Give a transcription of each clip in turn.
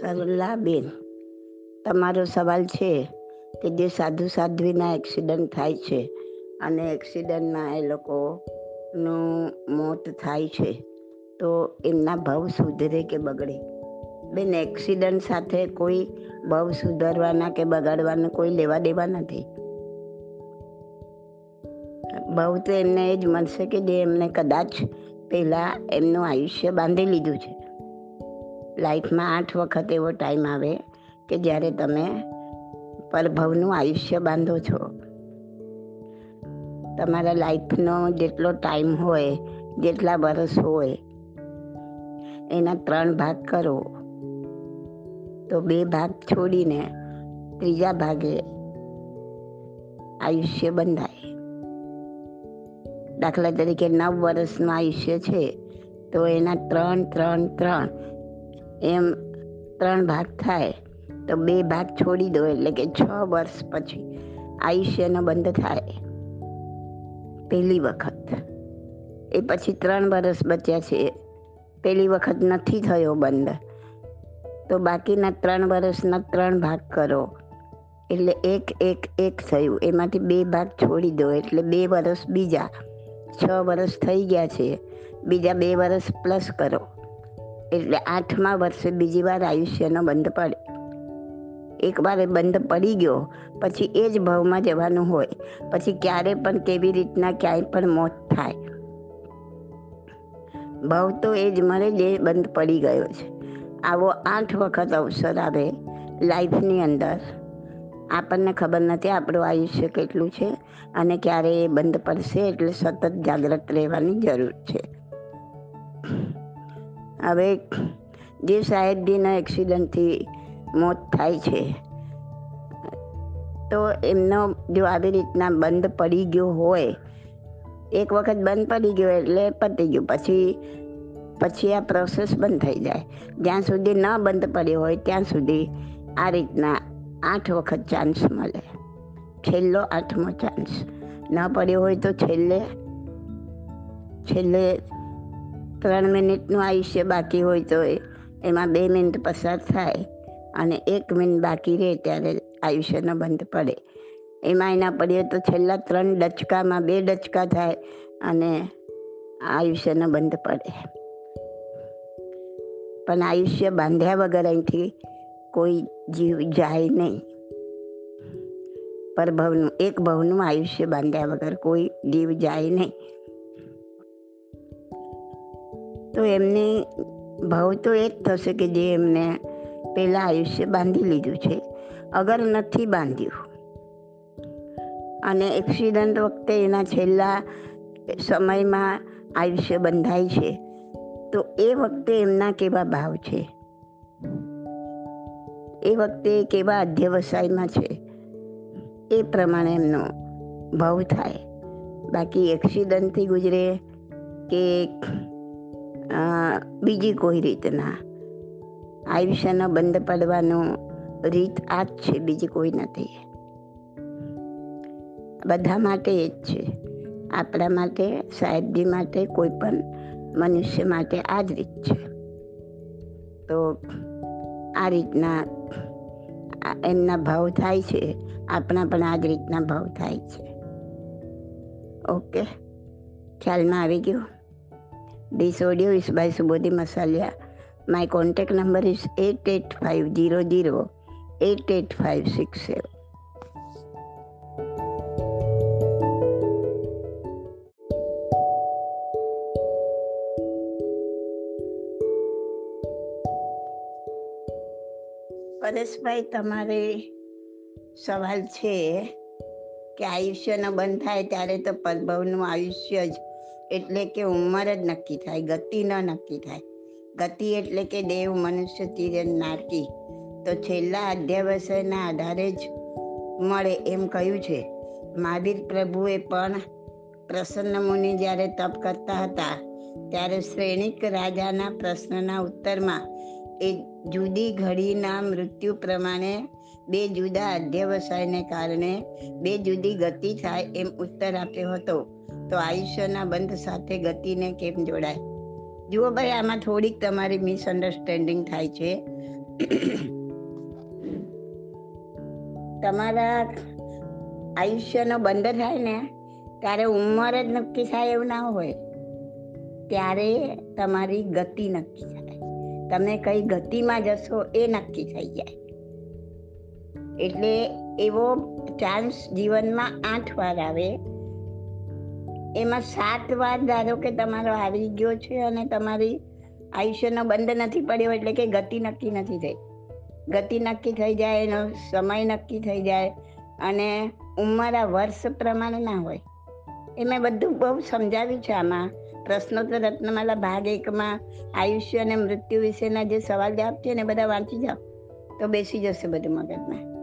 સરલાબેન તમારો સવાલ છે કે જે સાધુ સાધ્વીના એક્સિડન્ટ થાય છે અને એક્સિડન્ટમાં એ લોકોનું મોત થાય છે, તો એમના ભાવ સુધરે કે બગડે? બેન એક્સિડન્ટ સાથે કોઈ ભાવ સુધારવાના કે બગાડવાના કોઈ લેવા દેવા નથી? ભાવ તો એમને એ જ મળશે કે જે એમને કદાચ પહેલાં એમનું આયુષ્ય બાંધી લીધું છે. લાઈફમાં આઠ વખત એવો ટાઈમ આવે કે જ્યારે તમે પરભવનું આયુષ્ય બાંધો છો. તમારા લાઈફનો જેટલો ટાઈમ હોય, જેટલા વર્ષ હોય, એના ત્રણ ભાગ કરો. તો બે ભાગ છોડીને ત્રીજા ભાગે આયુષ્ય બંધાય. દાખલા તરીકે નવ વર્ષનું આયુષ્ય છે, તો એના ત્રણ ત્રણ ત્રણ એમ ત્રણ ભાગ થાય, તો બે ભાગ છોડી દો, એટલે કે છ વર્ષ પછી આયુષ્યનો બંધ થાય. પહેલી વખત. એ પછી ત્રણ વર્ષ બચ્યા છે. પહેલી વખત નથી થયો બંધ. તો બાકીના ત્રણ વર્ષના ત્રણ ભાગ કરો. એટલે એક એક એક થયું. એમાંથી બે ભાગ છોડી દો, એટલે બે વર્ષ બીજા. છ વર્ષ થઈ ગયા છે. બીજા બે વર્ષ પ્લસ કરો. એટલે આઠમા વર્ષે બીજી વાર આયુષ્યનો બંધ પડે. એકવાર એ બંધ પડી ગયો, પછી એ જ ભાવમાં જવાનું હોય. પછી ક્યારે પણ કેવી રીતના ક્યાંય પણ મોત થાય. ભાવ તો એ જ મળે જે બંધ પડી ગયો છે. આવો આઠ વખત અવસર આવે લાઈફની અંદર. આપણને ખબર નથી આપણું આયુષ્ય કેટલું છે અને ક્યારે એ બંધ પડશે એટલે સતત જાગ્રત રહેવાની જરૂર છે. હવે જે સાહેબજીના એક્સિડન્ટથી મોત થાય છે, તો એમનો જો આવી રીતના બંધ પડી ગયો હોય, એક વખત બંધ પડી ગયો એટલે પતી ગયું. પછી પછી આ પ્રોસેસ બંધ થઈ જાય. જ્યાં સુધી ન બંધ પડ્યો હોય, ત્યાં સુધી આ રીતના આઠ વખત ચાન્સ મળે. છેલ્લો આઠમો ચાન્સ ન પડ્યો હોય તો છેલ્લે છેલ્લે ત્રણ મિનિટનું આયુષ્ય બાકી હોય તો એમાં બે મિનિટ પસાર થાય અને એક મિનિટ બાકી રહે ત્યારે આયુષ્યનો બંધ પડે. એમાં એના પડીએ તો છેલ્લા ત્રણ ડચકામાં બે ડચકા થાય અને આયુષ્યનો બંધ પડે. પણ આયુષ્ય બાંધ્યા વગર અહીંથી કોઈ જીવ જાય નહીં. પર ભવનું, એક ભવનું આયુષ્ય બાંધ્યા વગર કોઈ જીવ જાય નહીં. તો એમને, ભાવ તો એ જ થશે કે જે એમને પહેલાં આયુષ્ય બાંધી લીધું છે. અગર નથી બાંધ્યું. અને એક્સિડન્ટ વખતે એના છેલ્લા સમયમાં આયુષ્ય બંધાય છે. તો એ વખતે એમના કેવા ભાવ છે? એ વખતે કેવા અધ્યવસાયમાં છે? એ પ્રમાણે એમનો ભાવ થાય. બાકી એક્સિડન્ટથી ગુજરે કે બીજી કોઈ રીતના. આયુષ્યનો બંધ પડવાનો રીત આ જ છે, બીજી કોઈ નથી. બધા માટે એ જ છે. આપણા માટે, સાહેબજી માટે, કોઈ પણ મનુષ્ય માટે આ જ રીત છે. તો આ રીતના એમના ભાવ થાય છે, આપણા પણ આ જ રીતના ભાવ થાય છે. ઓકે. ખ્યાલમાં આવી ગયું? This audio is by Subodhi Masalia. My contact number is 88500 88567. પરેશભાઈ તમારે સવાલ છે કે આયુષ્યનો બંધ થાય ત્યારે તો પદભવનું આયુષ્ય જ એટલે કે ઉંમર જ નક્કી થાય, ગતિ ન નક્કી થાય. ગતિ એટલે કે દેવ મનુષ્ય તિરન નારકી. તો છેલ્લા અધ્યાવસાયના આધારે જ મળે એમ કહ્યું છે. મહાવીર પ્રભુએ પણ પ્રસન્ન મુનિ જ્યારે તપ કરતા હતા, ત્યારે શ્રેણિક રાજાના પ્રશ્નના ઉત્તરમાં એ જુદી ઘડીના મૃત્યુ પ્રમાણે બે જુદા અધ્યવસાયને કારણે બે જુદી ગતિ થાય એમ ઉત્તર આપ્યો હતો. તો આયુષ્યના બંધ સાથે ગતિને કેમ જોડાય? જુઓ ભાઈ, આમાં થોડીક તમારી મિસઅન્ડરસ્ટેન્ડિંગ થાય છે. તમારા આયુષ્યનો બંધ થાય ને, ત્યારે ઉંમર જ નક્કી થાય એવું ના હોય. ત્યારે તમારી ગતિ નક્કી થાય. તમે કઈ ગતિમાં જશો એ નક્કી થઈ જાય. એટલે એવો ચાન્સ જીવનમાં આઠ વાર આવે. એમાં સાત વાર ધારો કે તમારો આવી ગયો છે અને તમારી આયુષ્યનો બંધ નથી પડ્યો એટલે કે ગતિ નક્કી નથી થઈ. ગતિ નક્કી થઈ જાય, એનો સમય નક્કી થઈ જાય અને ઉંમર વર્ષ પ્રમાણે ના હોય. એ મેં બધું બહુ સમજાવ્યું છે આમાં. પ્રશ્નોત્તર રત્નમાલા ભાગ એકમાં આયુષ્ય અને મૃત્યુ વિશેના જે સવાલ જવાબ છે ને બધા વાંચી જાઓ. તો બેસી જશે બધું મગજમાં.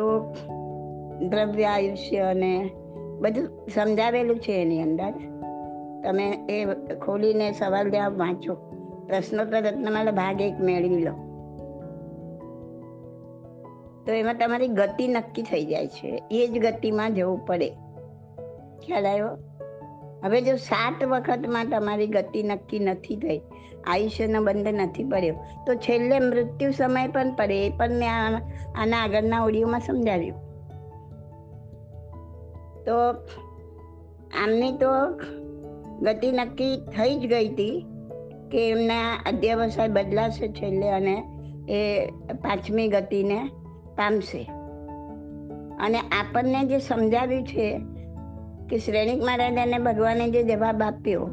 તો દ્રવ્ય આયુષ્ય અને બધું સમજાવેલું છે એની અંદર. તમે એ ખોલીને સવાલ જવાબ વાંચો. પ્રશ્નોત્તર રત્નમાલા ભાગ એક મેળવી લો. તો એમાં તમારી ગતિ નક્કી થઈ જાય છે. એ જ ગતિમાં જવું પડે. ખ્યાલ આવ્યો? હવે જો સાત વખતમાં તમારી ગતિ નક્કી નથી થઈ, આયુષ્યનો બંધ નથી પડ્યો, તો છેલ્લે મૃત્યુ સમય પણ પડે એ પણ મેં આના આગળના ઓડિયોમાં સમજાવ્યું. તો આમની તો ગતિ નક્કી થઈ જ ગઈ હતી કે એમના અધ્યાવસાય બદલાશે છેલ્લે અને એ પાંચમી ગતિને પામશે. અને આપણને જે સમજાવ્યું છે કે શ્રેણિક મહારાજાને ભગવાને જે જવાબ આપ્યો,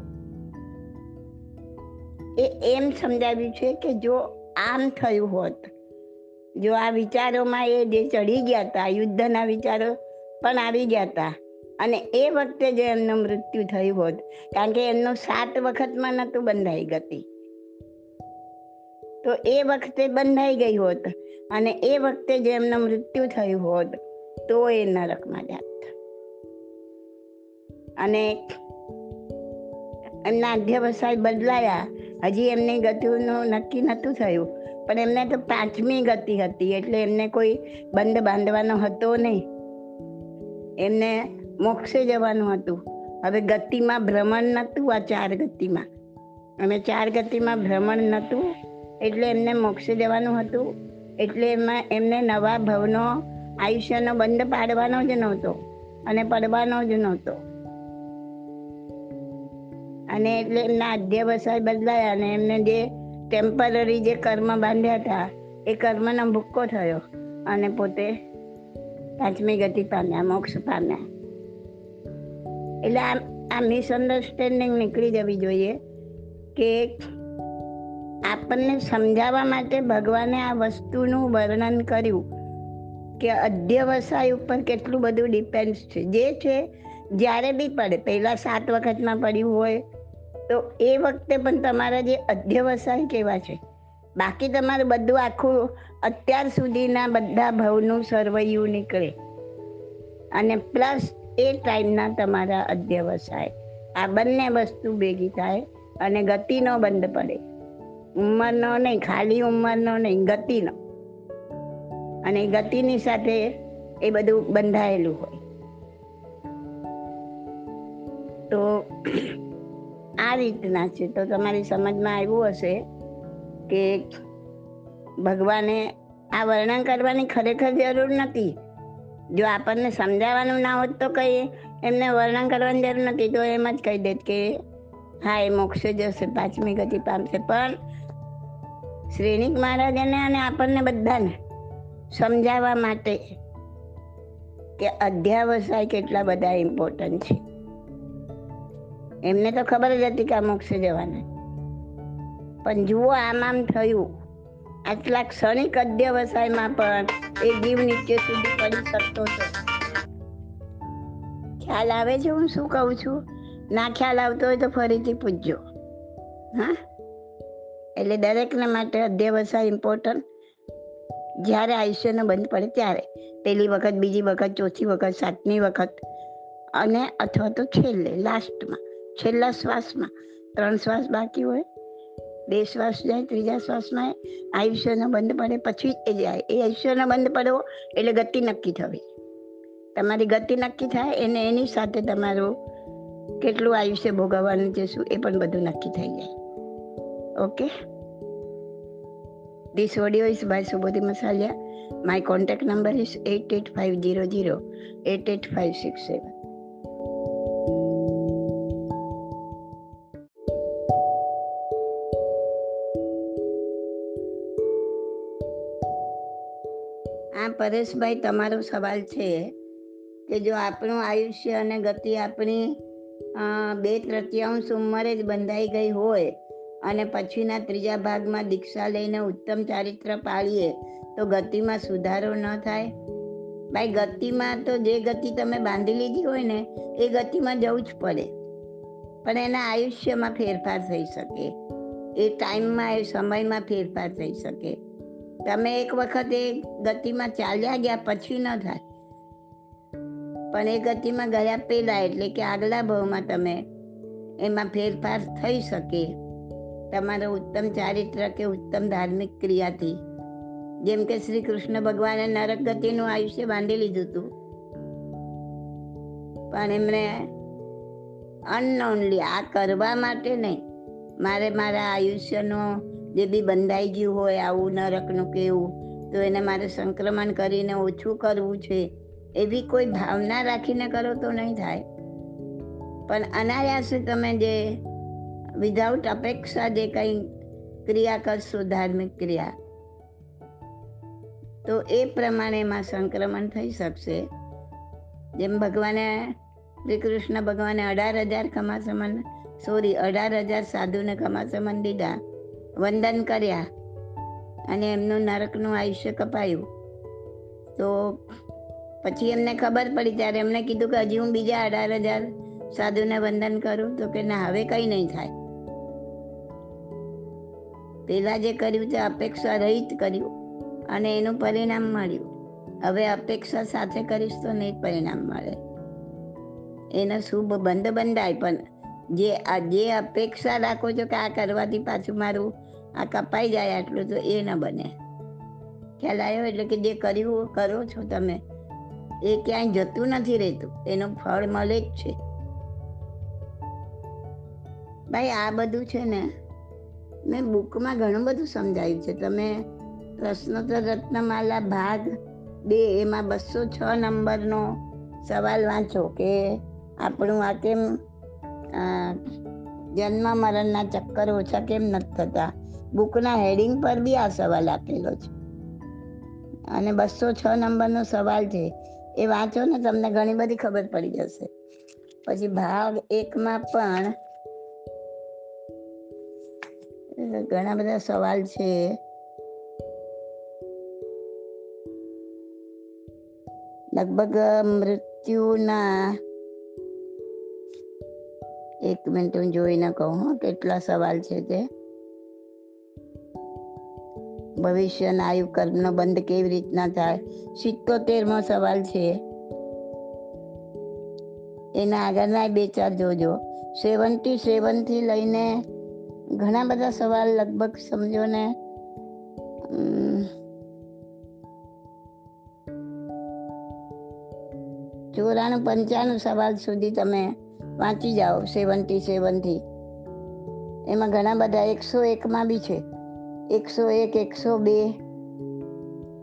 એ એમ સમજાવ્યું છે કે જો આમ થયું હોત, જો આ વિચારોમાં એ જે ચડી ગયા હતા યુદ્ધના વિચારો પણ આવી ગયા હતા, અને એ વખતે જે એમનું મૃત્યુ થયું હોત, કારણ કે એમનું સાત વખતમાં નહોતું બંધાઈ ગતિ. તો એ વખતે બંધાઈ ગઈ હોત, અને એ વખતે જે એમનું મૃત્યુ થયું હોત, તો એ નરકમાં જાત અને એમના અધ્યવસાય બદલાયા. હજી એમની ગતિનું નક્કી નહોતું થયું. પણ એમને તો પાંચમી ગતિ હતી, એટલે એમને કોઈ બંધ બાંધવાનો હતો નહીં. એમને મોક્ષે જવાનું હતું. હવે ગતિમાં ભ્રમણ નહોતું આ ચાર ગતિમાં. અમે ચાર ગતિમાં ભ્રમણ નહોતું, એટલે એમને મોક્ષે જવાનું હતું. એટલે એમાં એમને નવા ભવનો, આયુષ્યનો બંધ પાડવાનો જ નહોતો અને પડવાનો જ નહોતો. અને એટલે એમના અધ્યવસાય બદલાયા અને એમને જે ટેમ્પરરી જે કર્મ બાંધ્યા હતા, એ કર્મનો ભૂક્કો થયો અને પોતે પાંચમી ગતિ પામ્યા, મોક્ષ પામ્યા. એટલે આ આ મિસઅન્ડરસ્ટેન્ડિંગ નીકળી જવી જોઈએ કે આપણને સમજાવવા માટે ભગવાને આ વસ્તુનું વર્ણન કર્યું કે અધ્યવસાય ઉપર કેટલું બધું ડિપેન્ડ છે. જે છે, જ્યારે બી પડે, પહેલાં સાત વખતમાં પડ્યું હોય તો એ વખતે પણ તમારા જે અધ્યવસાય કેવા છે? બાકી તમારું બધું આખું અત્યાર સુધીના બધા ભવનું સરવૈયું નીકળે. અને પ્લસ એ ટાઈમના તમારા અધ્યવસાય. આ બંને વસ્તુ ભેગી થાય અને ગતિનો બંધ પડે. ઉંમરનો નહીં, ખાલી ઉંમરનો નહીં, ગતિનો. અને ગતિની સાથે એ બધું બંધાયેલું હોય. તો આ રીતના છે. તો તમારી સમજમાં આવ્યું હશે કે ભગવાને આ વર્ણન કરવાની ખરેખર જરૂર નથી. જો આપણને સમજાવવાનું ના હોત તો કંઈ એમને વર્ણન કરવાની જરૂર નથી. તો એમ જ કહી દેત કે હા, એ મોક્ષે જશે, પાંચમી ગતિ પામશે. પણ શ્રેણિક મહારાજાને અને આપણને બધાને સમજાવવા માટે કે અધ્યાવસાય કેટલા બધા ઇમ્પોર્ટન્ટ છે. એમને તો ખબર જ હતી કે આ જવાના. પણ જુઓ આમ આમ થયું. આટલા ક્ષણિક અધ્યવસાયમાં પણ એ જીવ નીચે સુધી પડી શકતો છે. ખ્યાલ આવે છે હું શું કહું છું? ના ખ્યાલ આવતો હોય તો ફરીથી પૂછજો. હા? એટલે દરેકને માટે અધ્યવસાય ઇમ્પોર્ટન્ટ જ્યારે આયુષ્યનો બંધ પડે ત્યારે. પહેલી વખત, બીજી વખત, ચોથી વખત, સાતમી વખત. અને અથવા તો છેલ્લે લાસ્ટમાં છેલ્લા શ્વાસમાં, ત્રણ શ્વાસ બાકી હોય, બે શ્વાસ જાય, ત્રીજા શ્વાસમાં આયુષ્યનો બંધ પડે, પછી એ જાય એ આયુષ્યનો બંધ પડવો એટલે ગતિ નક્કી થવી તમારી ગતિ નક્કી થાય એને એની સાથે તમારું કેટલું આયુષ્ય ભોગવવાનું છે શું, એ પણ બધું નક્કી થઈ જાય Okay? This audio is by Subodhi Masalia. My contact number is 88500 88567. પરેશભાઈ, તમારો સવાલ છે કે જો આપણું આયુષ્ય અને ગતિ આપણી બે તૃતીયાંશ ઉંમરે જ બંધાઈ ગઈ હોય અને પછીના ત્રીજા ભાગમાં દીક્ષા લઈને ઉત્તમ ચારિત્ર પાળીએ, તો ગતિમાં સુધારો ન થાય? ભાઈ, ગતિમાં તો જે ગતિ તમે બાંધી લીધી હોય ને, એ ગતિમાં જવું જ પડે. પણ એના આયુષ્યમાં ફેરફાર થઈ શકે. એ ટાઈમમાં, એ સમયમાં ફેરફાર થઈ શકે. તમે એક વખત એ ગતિમાં ચાલ્યા ગયા, પછી ન થાય. પણ એ ગતિમાં ગયા પહેલાં એટલે કે આગલા ભાવમાં તમે એમાં ફેરફાર થઈ શકે. તમારો ઉત્તમ ચારિત્ર કે ઉત્તમ ધાર્મિક ક્રિયાથી. જેમ કે શ્રી કૃષ્ણ ભગવાને નરક ગતિનું આયુષ્ય બાંધી લીધું હતું. પણ એમણે અનનોનલી આ કરવા માટે નહીં. મારે મારા આયુષ્યનો જે બી બંધાઈ ગયું હોય આવું નરકનું કેવું તો એને મારે સંક્રમણ કરીને ઓછું કરવું છે. એવી કોઈ ભાવના રાખીને કરો તો નહીં થાય. પણ અનાયાસે તમે જે વિધાઉટ અપેક્ષા જે કંઈ ક્રિયા કરશો, ધાર્મિક ક્રિયા, તો એ પ્રમાણે એમાં સંક્રમણ થઈ શકશે. જેમ ભગવાને શ્રી કૃષ્ણ ભગવાને અઢાર હજાર ખમાસમન સોરી અઢાર હજાર સાધુને ખમાસમન દીધા. વંદન કર્યા અને એમનું નરકનું આયુષ્ય કપાયું. તો પછી એમને ખબર પડી ત્યારે એમણે કીધું કે હજી હું બીજા અઢાર હજાર સાધુને વંદન કરું તો કે ના, હવે કંઈ નહીં થાય. પેલા જે કર્યું તે અપેક્ષા રહિત કર્યું અને એનું પરિણામ મળ્યું. હવે અપેક્ષા સાથે કરીશ તો નહીં પરિણામ મળે. એનો શુભ બંધ બંધાય, પણ જે જે અપેક્ષા રાખો છો કે આ કરવાથી પાછું મારું આ કપાઈ જાય આટલું તો એ ન બને. ખ્યાલ આવ્યો એટલે કે જે કર્યું કરો છો તમે. એ ક્યાંય જતું નથી રહેતું. એનું ફળ મળે જ છે. ભાઈ, આ બધું છે ને મેં બુકમાં ઘણું બધું સમજાયું છે. તમે પ્રશ્નોત્તર રત્નમાલા ભાગ બે એમાં બસો છ નંબરનો સવાલ વાંચો કે આપણું આ કેમ જન્મ મરણના ચક્કર ઓછા કેમ નથી થતા? બુકના હેડિંગ પર બી આ સવાલ આપેલો છે. અને બસો છ નંબરનો સવાલ છે. એ વાંચો ને તમને ઘણી બધી ખબર પડી જશે. પછી ભાગ એકમાં પણ ઘણા બધા સવાલ છે. લગભગ મૃત્યુના એક મિનિટ હું જોઈને કહું, હો, કેટલા સવાલ છે તે. ભવિષ્યના આયુ કર્મનો બંધ કેવી રીતના થાય? સિત્તોતેરમો સવાલ છે. એના આગળના બે ચાર જોજો. સેવન્ટી સેવનથી લઈને ઘણા બધા સવાલ લગભગ સમજો ને. ચોરાણું પંચાણું સવાલ સુધી તમે વાંચી જાઓ, સેવન્ટી સેવનથી. એમાં ઘણા બધા એકસો એકમાં બી છે. એકસો એક, એકસો બે.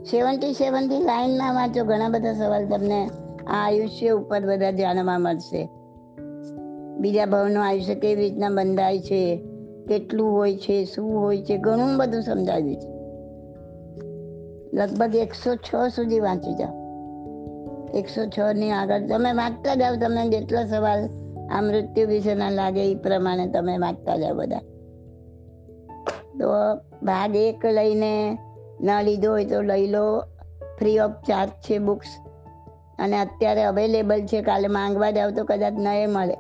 સેવન્ટી સેવનથી લાઈનમાં વાંચો ઘણા બધા સવાલ તમને આ આયુષ્ય ઉપર બધા જાણવા મળશે. બીજા ભાવનું આયુષ્ય કેવી રીતના બંધાય છે, કેટલું હોય છે, શું હોય છે, ઘણું બધું સમજાવ્યું છે લગભગ એકસો છ સુધી વાંચી જાઓ. એકસો છ ની આગળ તમે વાંચતા જાઓ, તમને જેટલા સવાલ આ મૃત્યુ વિશેના લાગે એ પ્રમાણે તમે વાંચતા જાઓ બધા. તો ભાગ એક લઈને ન લીધો હોય તો લઈ લો. ફ્રી ઓફ ચાર્જ છે બુક્સ અને અત્યારે અવેલેબલ છે, કાલે માંગવા જાવ તો કદાચ ન મળે.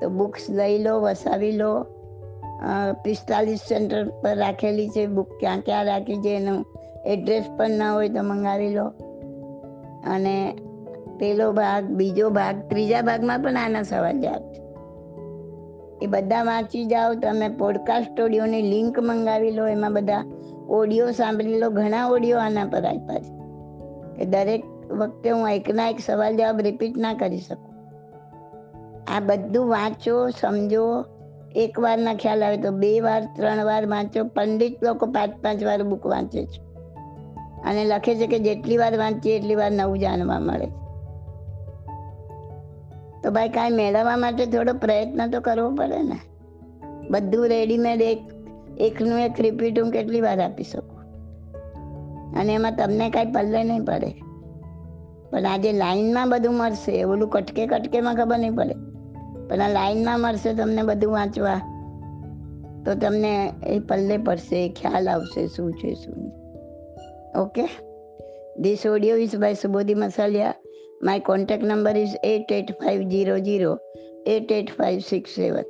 તો બુક્સ લઈ લો, વસાવી લો. પિસ્તાલીસ સેન્ટર પર રાખેલી છે બુક ક્યાં ક્યાં રાખી છે એનું એડ્રેસ પણ ના હોય તો મંગાવી લો. અને પેલો ભાગ, બીજો ભાગ, ત્રીજા ભાગમાં પણ આના સવાલ જવાબ છે. એ બધા વાંચી જાઓ, તમે પોડકાસ્ટ ઓડિયોની લિંક મંગાવી લો, એમાં બધા ઓડિયો સાંભળી લો, ઘણા ઓડિયો આના પર આપ્યા છે. કે દરેક વખતે હું એકના એક સવાલ જવાબ રિપીટ ના કરી શકું. આ બધું વાંચો, સમજો. એક વાર ના ખ્યાલ આવે તો બે વાર, ત્રણ વાર વાંચો. પંડિત લોકો પાંચ પાંચ વાર બુક વાંચે છે. અને લખે છે કે જેટલી વાર વાંચીએ એટલી વાર નવું જાણવા મળે તો ભાઈ કાંઈ મેળવવા માટે થોડો પ્રયત્ન તો કરવો પડે ને. બધું રેડીમેડ એક, એકનું એક રિપીટ હું કેટલી વાર આપી શકું? અને એમાં તમને કાંઈ પલ્લે નહીં પડે. પણ આજે લાઈનમાં બધું મળશે ઓલું કટકે કટકેમાં ખબર નહીં પડે. પણ આ લાઈનમાં મળશે તમને બધું વાંચવા. તો તમને એ પલ્લે પડશે ખ્યાલ આવશે શું છે, શું okay? This audio is by Subodhi Masaliya my contact number is eight eight five zero zero eight eight five six seven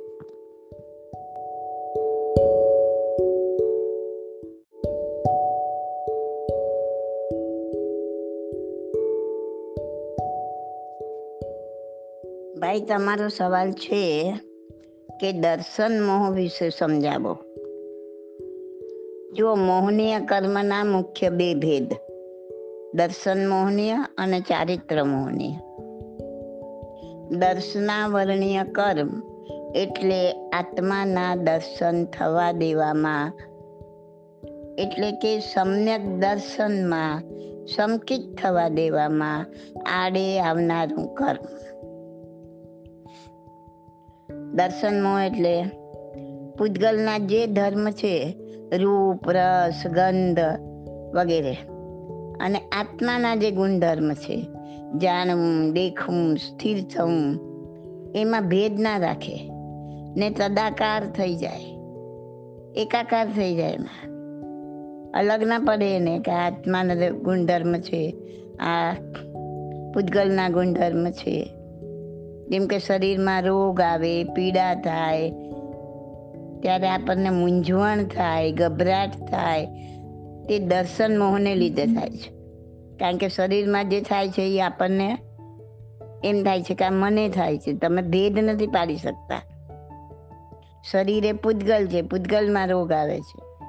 ભાઈ તમારો સવાલ છે કે દર્શન મોહ વિશે સમજાવો. જો મોહનીય કર્મના મુખ્ય બે ભેદ. દર્શન મોહનીય અને ચારિત્ર મોહનીય. દર્શનાવરણીય કર્મ એટલે આત્માના દર્શન થવા દેવામાં. એટલે કે સમ્યક દર્શનમાં સંકિત થવા દેવામાં આડે આવનારું કર્મ. દર્શન મોહ એટલે પૂતગલના જે ધર્મ છે, રૂપ, રસ, ગંધ વગેરે. અને આત્માના જે ગુણધર્મ છે, જાણવું, દેખવું, સ્થિર થવું, એમાં ભેદ ના રાખે. ને તદાકાર થઈ જાય. એકાકાર થઈ જાય એમાં. અલગ ના પડે એને કે આત્માના ગુણધર્મ છે, આ પૂતગલના ગુણધર્મ છે. જેમ કે શરીરમાં રોગ આવે, પીડા થાય, ત્યારે આપણને મૂંઝવણ થાય, ગભરાટ થાય તે દર્શન મોહને લીધે થાય છે. કારણ કે શરીરમાં જે થાય છે એ આપણને એમ થાય છે કે આ મને થાય છે. તમે ભેદ નથી પાડી શકતા. શરીર પૂતગલ છે. પૂતગલમાં રોગ આવે છે.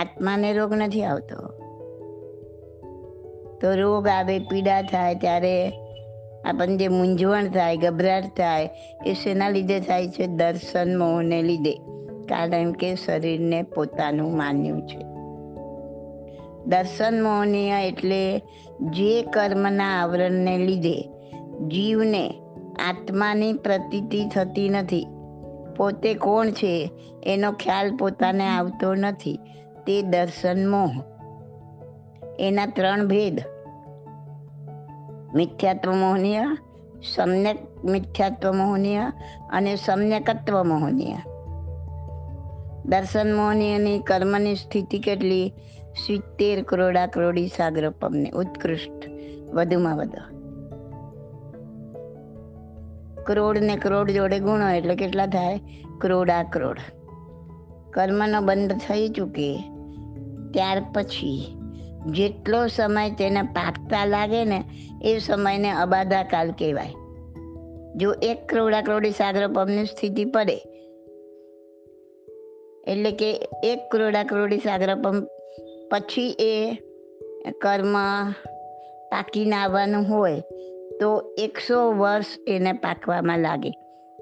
આત્માને રોગ નથી આવતો. તો રોગ આવે, પીડા થાય, ત્યારે આપણને જે મૂંઝવણ થાય, ગભરાટ થાય, એ શેના લીધે થાય છે? દર્શન મોહને લીધે. કારણ કે શરીરને પોતાનું માન્યું છે. દર્શન મોહનીય એટલે જે કર્મના આવરણને લીધે જીવને આત્માની પ્રતીતિ થતી નથી. પોતે કોણ છે એનો ખ્યાલ પોતાને આવતો નથી. તે દર્શન મોહ. એના ત્રણ ભેદ. મિથ્યાત્વ મોહનીય, સમ્યક મિથ્યાત્વ મોહનીય અને સમ્યકત્વ મોહનીય. દર્શન મોહનીયની કર્મની સ્થિતિ કેટલી? સિત્તેર કરોડા કરોડી સાગર પમને ઉત્કૃષ્ટ. વધુમાં વધુ. કરોડ ને કરોડ જોડે ગુણો એટલે કેટલા થાય? કરોડા કરોડ. કર્મનો બંધ થઈ ચૂકે. ત્યાર પછી, જેટલો સમય તેને પાકતા લાગે ને, એ સમયને અબાધા કાલ કહેવાય. જો એક કરોડા કરોડી સાગર પંપની સ્થિતિ પડે, એટલે કે એક કરોડા કરોડી સાગર પંપ પછી એ કર્મ પાકીને આવવાનું હોય તો એકસો વર્ષ એને પાકવામાં લાગે.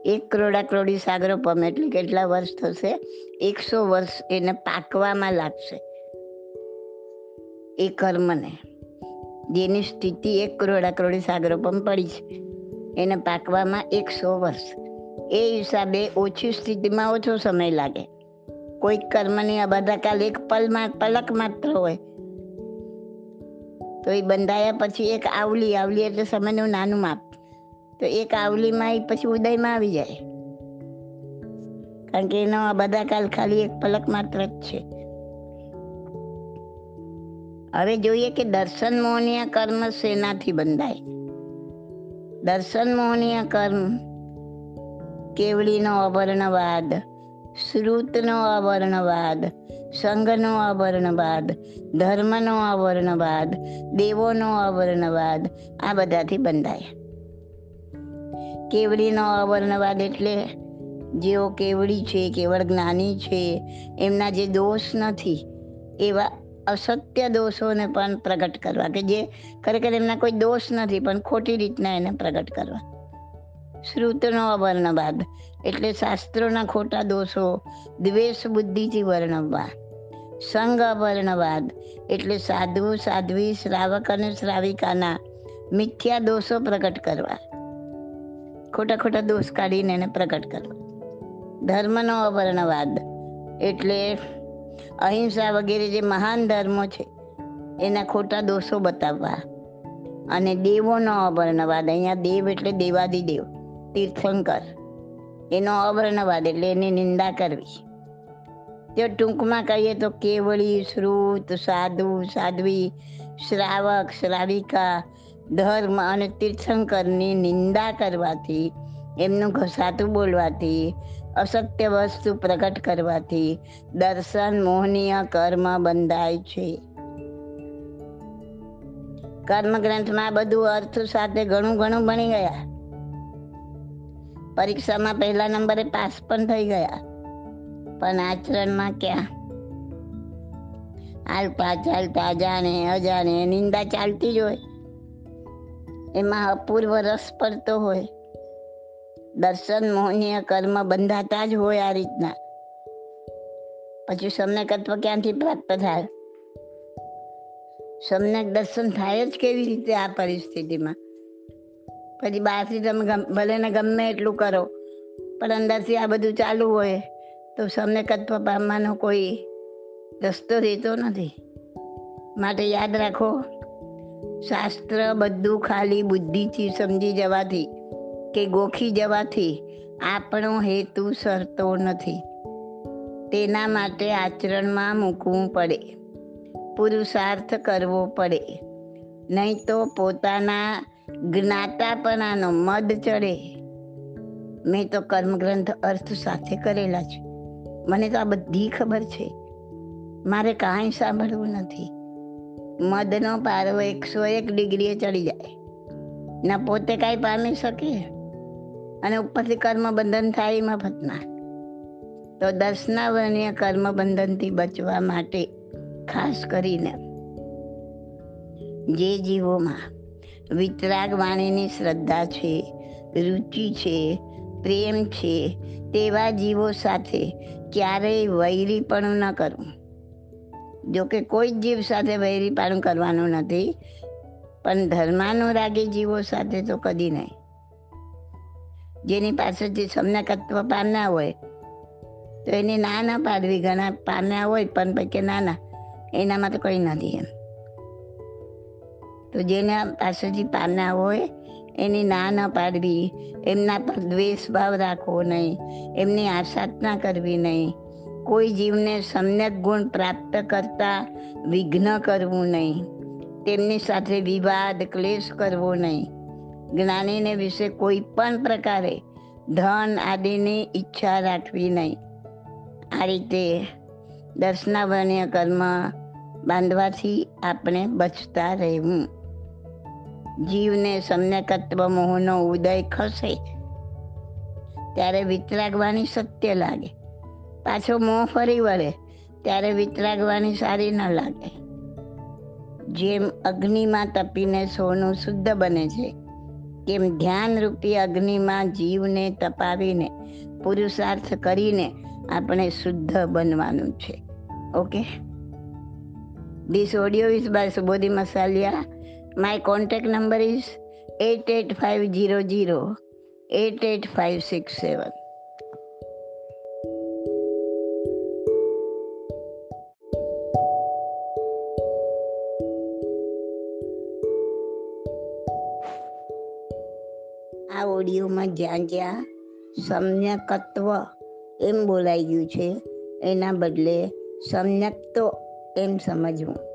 એક કરોડા કરોડી સાગરો પમ એટલે કેટલા વર્ષ થશે? એકસો વર્ષ એને પાકવામાં લાગશે. એ કર્મને. જેની સ્થિતિ એક કરોડા કરોડી સાગરો પમ પડી છે. એને પાકવામાં એકસો વર્ષ. એ હિસાબે ઓછી સ્થિતિમાં ઓછો સમય લાગે. કોઈક કર્મની આ બધા કાલ એક પલમાં, પલક માત્ર હોય. તો એ બંધાયા પછી એક આવલી આવલી એટલે સમયનું નાનું માપ. તો એક આવલીમાં એ પછી ઉદયમાં આવી જાય. કારણ કે એનો આ બધા કાલ ખાલી એક પલક માત્ર જ છે. હવે જોઈએ કે દર્શન મોહનીય કર્મ શેનાથી બંધાય? દર્શન મોહનીય કર્મ? કેવડીનો અવર્ણવાદ શ્રુતનો અવર્ણવાદ સંઘનો અવર્ણવાદ ધર્મનો અવર્ણવાદ દેવોનો અવર્ણવાદ આ બધાથી બંધાય. કેવડીનો અવર્ણવાદ એટલે જેઓ કેવડી છે, કેવળ જ્ઞાની છે, એમના જે દોષ નથી, એવા અસત્ય દોષોને પણ પ્રગટ કરવા કે જે ખરેખર એમના કોઈ દોષ નથી, પણ ખોટી રીતના એને પ્રગટ કરવા. શ્રુતનો અવર્ણવાદ એટલે શાસ્ત્રોના ખોટા દોષો દ્વેષ બુદ્ધિથી વર્ણવવા. સંગ અવર્ણવાદ એટલે સાધુ, સાધ્વી, શ્રાવક અને શ્રાવિકાના મિથ્યા દોષો પ્રગટ કરવા. ખોટા ખોટા દોષ કાઢીને એને પ્રગટ કરવા. ધર્મનો અવર્ણવાદ એટલે અહિંસા વગેરે જે મહાન ધર્મો છે, એના ખોટા દોષો બતાવવા. અને દેવોનો અવર્ણવાદ અહીંયા દેવ એટલે દેવાદિદેવ. તીર્થંકર. એનો અવર્ણવાદ એટલે એની નિંદા કરવી. તે ટૂંકમાં કહીએ તો કેવળી, શ્રુત, સાધુ, સાધ્વી, શ્રાવક, શ્રાવિકા, ધર્મ અને તીર્થંકરની નિંદા કરવાથી, એમનું ઘસાતું બોલવાથી, અસત્ય વસ્તુ પ્રગટ કરવાથી, દર્શન, મોહનીય કર્મ બંધાય છે. કર્મ ગ્રંથમાં બધું અર્થ સાથે ઘણું ઘણું બની ગયા. પરીક્ષામાં પહેલા નંબરે પાસ પણ થઈ ગયા. પણ આચરણમાં ક્યાં? હાલતા ચાલતા અજાણે અજાણે નિંદા ચાલતી જ હોય. એમાં અપૂર્વ રસ પડતો હોય. દર્શન, મોહનીય કર્મ બંધાતા જ હોય આ રીતના. પછી સમ્યકત્વ ક્યાંથી પ્રાપ્ત થાય? સમ્યક દર્શન થાય જ કેવી રીતે આ પરિસ્થિતિમાં? પછી બહારથી તમે ભલે ને ગમે એટલું કરો, પણ અંદરથી આ બધું ચાલુ હોય, તો સમ્યકત્વ પામવાનો કોઈ રસ્તો રહેતો નથી. માટે યાદ રાખો, શાસ્ત્ર બધું ખાલી બુદ્ધિથી સમજી જવાથી કે ગોખી જવાથી આપણો હેતુ સરતો નથી. તેના માટે આચરણમાં મૂકવું પડે, પુરુષાર્થ કરવો પડે. નહીં તો પોતાના જ્ઞાતાપણાનો મદ ચડે. મેં તો કર્મગ્રંથ અર્થ સાથે કરેલા છે. મને તો આ બધી ખબર છે. મારે કાંઈ સાંભળવું નથી. મદનો પારો એકસો એક ડિગ્રીએ ચડી જાય. ના પોતે કાંઈ પામી શકે? અને ઉપરથી કર્મ બંધન થાય મફતના તો દર્શનાવરણીય કર્મ બંધનથી બચવા માટે ખાસ કરીને જે જીવોમાં વિતરાગ વાણીની શ્રદ્ધા છે, રુચિ છે, પ્રેમ છે, તેવા જીવો સાથે ક્યારેય વૈરીપણું ન કરવું જોકે કોઈ જ જીવ સાથે વૈરીપણું કરવાનું નથી, પણ ધર્માનુરાગી જીવો સાથે તો કદી નહીં. જેની પાસેથી સમ્યકત્વ પામ્યા હોય, તો એની ના ના પાડવી, ઘણા પામ્યા હોય, પણ પૈકી ના ના, એનામાં તો કંઈ નથી એમ. તો જેના પાસેથી પાના હોય, એની ના ન પાડવી. એમના પર દ્વેષ ભાવ રાખવો નહીં. એમની આસાધના કરવી નહીં. કોઈ જીવને સમ્યક ગુણ પ્રાપ્ત કરતા વિઘ્ન કરવું નહીં. તેમની સાથે વિવાદ, ક્લેશ કરવો નહીં. જ્ઞાનીને વિશે કોઈ પણ પ્રકારે ધન આદિની ઈચ્છા રાખવી નહીં. આ રીતે દર્શનાવરણીય કર્મ બાંધવાથી આપણે બચતા રહેવું. જીવને સમ્યકત્વ મોહનો ઉદય ખસે. ત્યારે વિતરાગવાની સત્ય લાગે. પાછો મોહ ફરી વળે, ત્યારે વિતરાગવાની સારી ન લાગે. જેમ અગ્નિમાં તપીને સોનું શુદ્ધ બને છે કેમ ધ્યાનરૂપી અગ્નિમાં જીવને તપાવીને, પુરુષાર્થ કરીને આપણે શુદ્ધ બનવાનું છે. Okay? This audio is by Subodhi Masaliya is eight eight five six seven આ ઓડિયોમાં જ્યાં જ્યાં સમ્યકત્વ એમ બોલાઈ ગયું છે, એના બદલે સમ્યક તો એમ સમજવું.